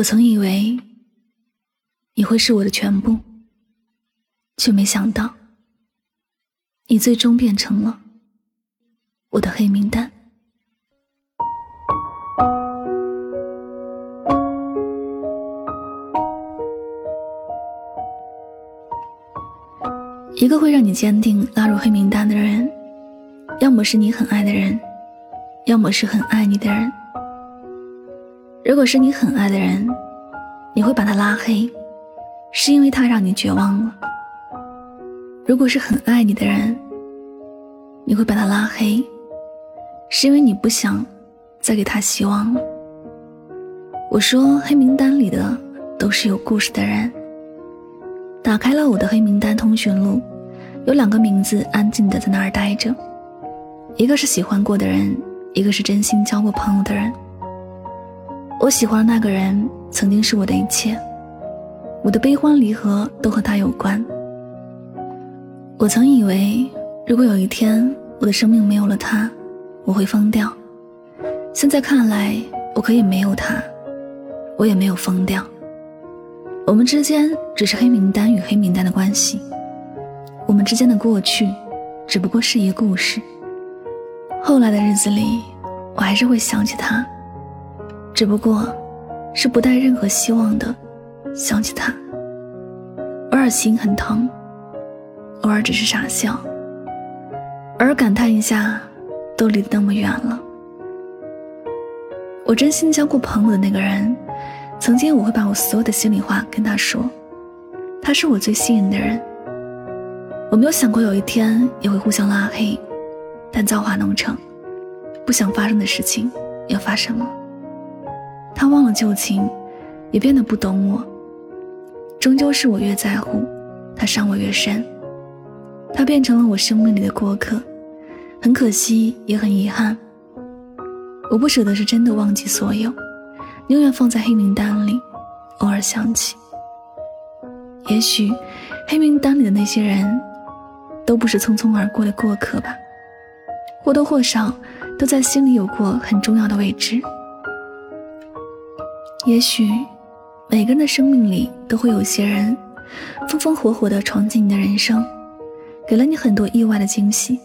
我曾以为你会是我的全部，却没想到你最终变成了我的黑名单。一个会让你坚定拉入黑名单的人，要么是你很爱的人，要么是很爱你的人。如果是你很爱的人，你会把他拉黑，是因为他让你绝望了；如果是很爱你的人，你会把他拉黑，是因为你不想再给他希望了。我说，黑名单里的都是有故事的人。打开了我的黑名单通讯录，有两个名字安静的在那儿待着，一个是喜欢过的人，一个是真心交过朋友的人。我喜欢的那个人曾经是我的一切，我的悲欢离合都和他有关。我曾以为，如果有一天我的生命没有了他，我会疯掉。现在看来，我可以没有他，我也没有疯掉。我们之间只是黑名单与黑名单的关系，我们之间的过去只不过是一个故事。后来的日子里，我还是会想起他。只不过，是不带任何希望的想起他，偶尔心很疼，偶尔只是傻笑，偶尔感叹一下，都离得那么远了。我真心交过朋友的那个人，曾经我会把我所有的心里话跟他说，他是我最信任的人。我没有想过有一天也会互相拉黑，但造化弄成，不想发生的事情要发生了。他忘了旧情，也变得不懂我。终究是我越在乎，他伤我越深。他变成了我生命里的过客，很可惜，也很遗憾。我不舍得是真的忘记所有，宁愿放在黑名单里，偶尔想起。也许，黑名单里的那些人，都不是匆匆而过的过客吧，或多或少都在心里有过很重要的位置。也许，每个人的生命里都会有些人，风风火火地闯进你的人生，给了你很多意外的惊喜。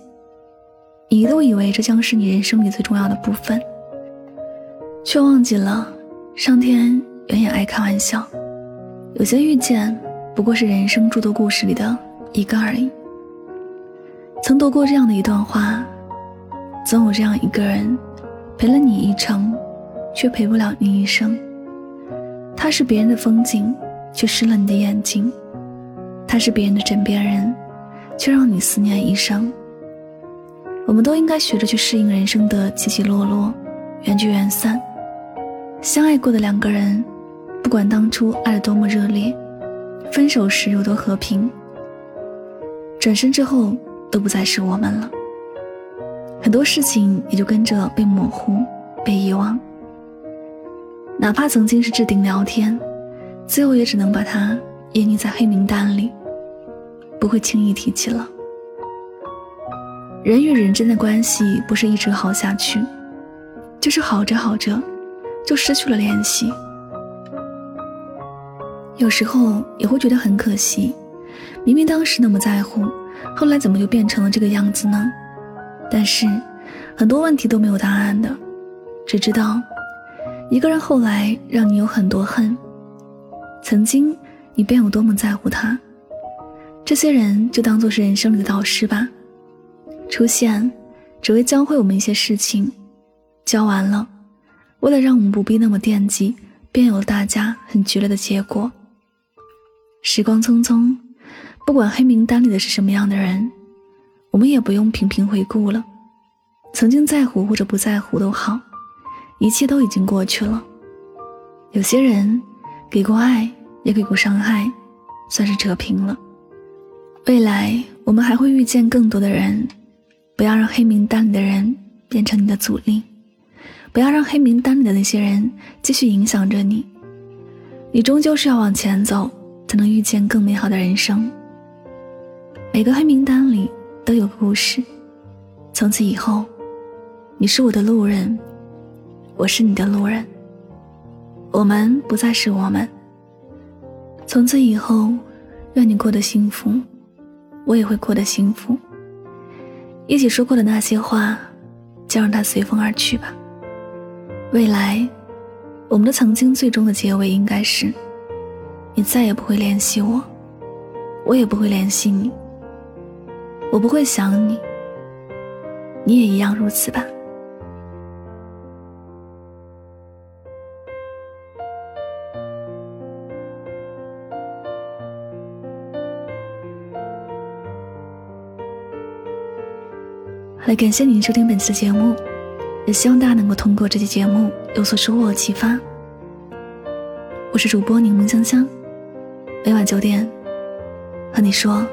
你一度以为这将是你人生里最重要的部分，却忘记了，上天远远爱开玩笑。有些遇见，不过是人生诸多故事里的一个而已。曾读过这样的一段话：总有这样一个人，陪了你一程，却陪不了你一生。他是别人的风景，却湿了你的眼睛；他是别人的枕边人，却让你思念一生。我们都应该学着去适应人生的起起落落，缘聚缘散。相爱过的两个人，不管当初爱得多么热烈，分手时有多和平，转身之后都不再是我们了。很多事情也就跟着被模糊，被遗忘。哪怕曾经是置顶聊天，最后也只能把它湮匿在黑名单里，不会轻易提起了。人与人之间的关系不是一直好下去，就是好着好着就失去了联系。有时候也会觉得很可惜，明明当时那么在乎，后来怎么就变成了这个样子呢？但是很多问题都没有答案的，只知道。一个人后来让你有很多恨，曾经你便有多么在乎他，这些人就当做是人生里的导师吧，出现只为教会我们一些事情，教完了，为了让我们不必那么惦记，便有了大家很剧烈的结果。时光匆匆，不管黑名单里的是什么样的人，我们也不用频频回顾了，曾经在乎或者不在乎都好。一切都已经过去了。有些人给过爱，也给过伤害，算是扯平了。未来我们还会遇见更多的人，不要让黑名单里的人变成你的阻力，不要让黑名单里的那些人继续影响着你。你终究是要往前走，才能遇见更美好的人生。每个黑名单里都有个故事，从此以后，你是我的路人。我是你的路人。我们不再是我们。从此以后，愿你过得幸福，我也会过得幸福。一起说过的那些话，就让它随风而去吧。未来，我们的曾经最终的结尾应该是：你再也不会联系我，我也不会联系你。我不会想你，你也一样如此吧。来，感谢您收听本次节目，也希望大家能够通过这期节目有所收获和启发。我是主播柠檬香香，每晚九点和你说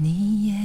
你也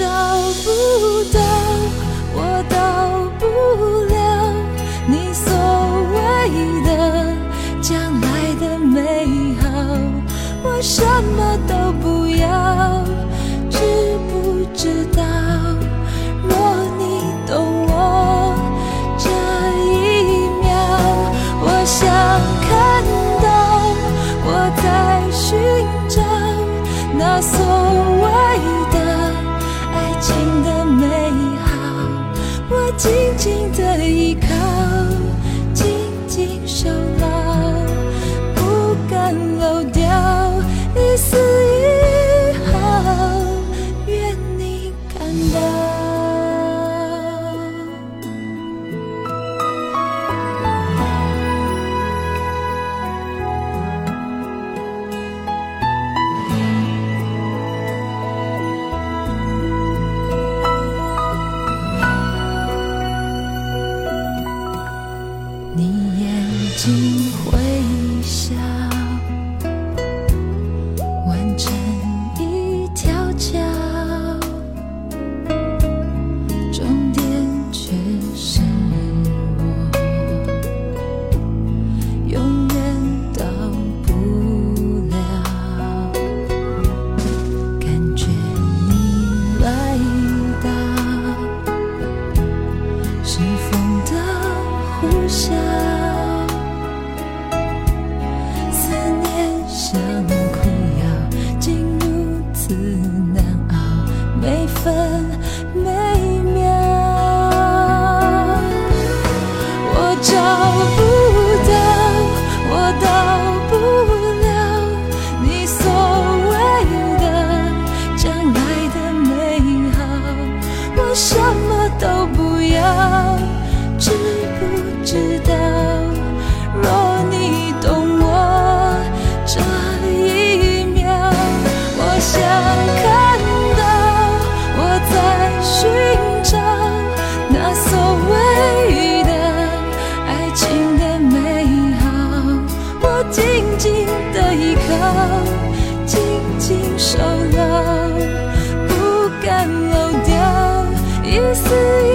找不到，丝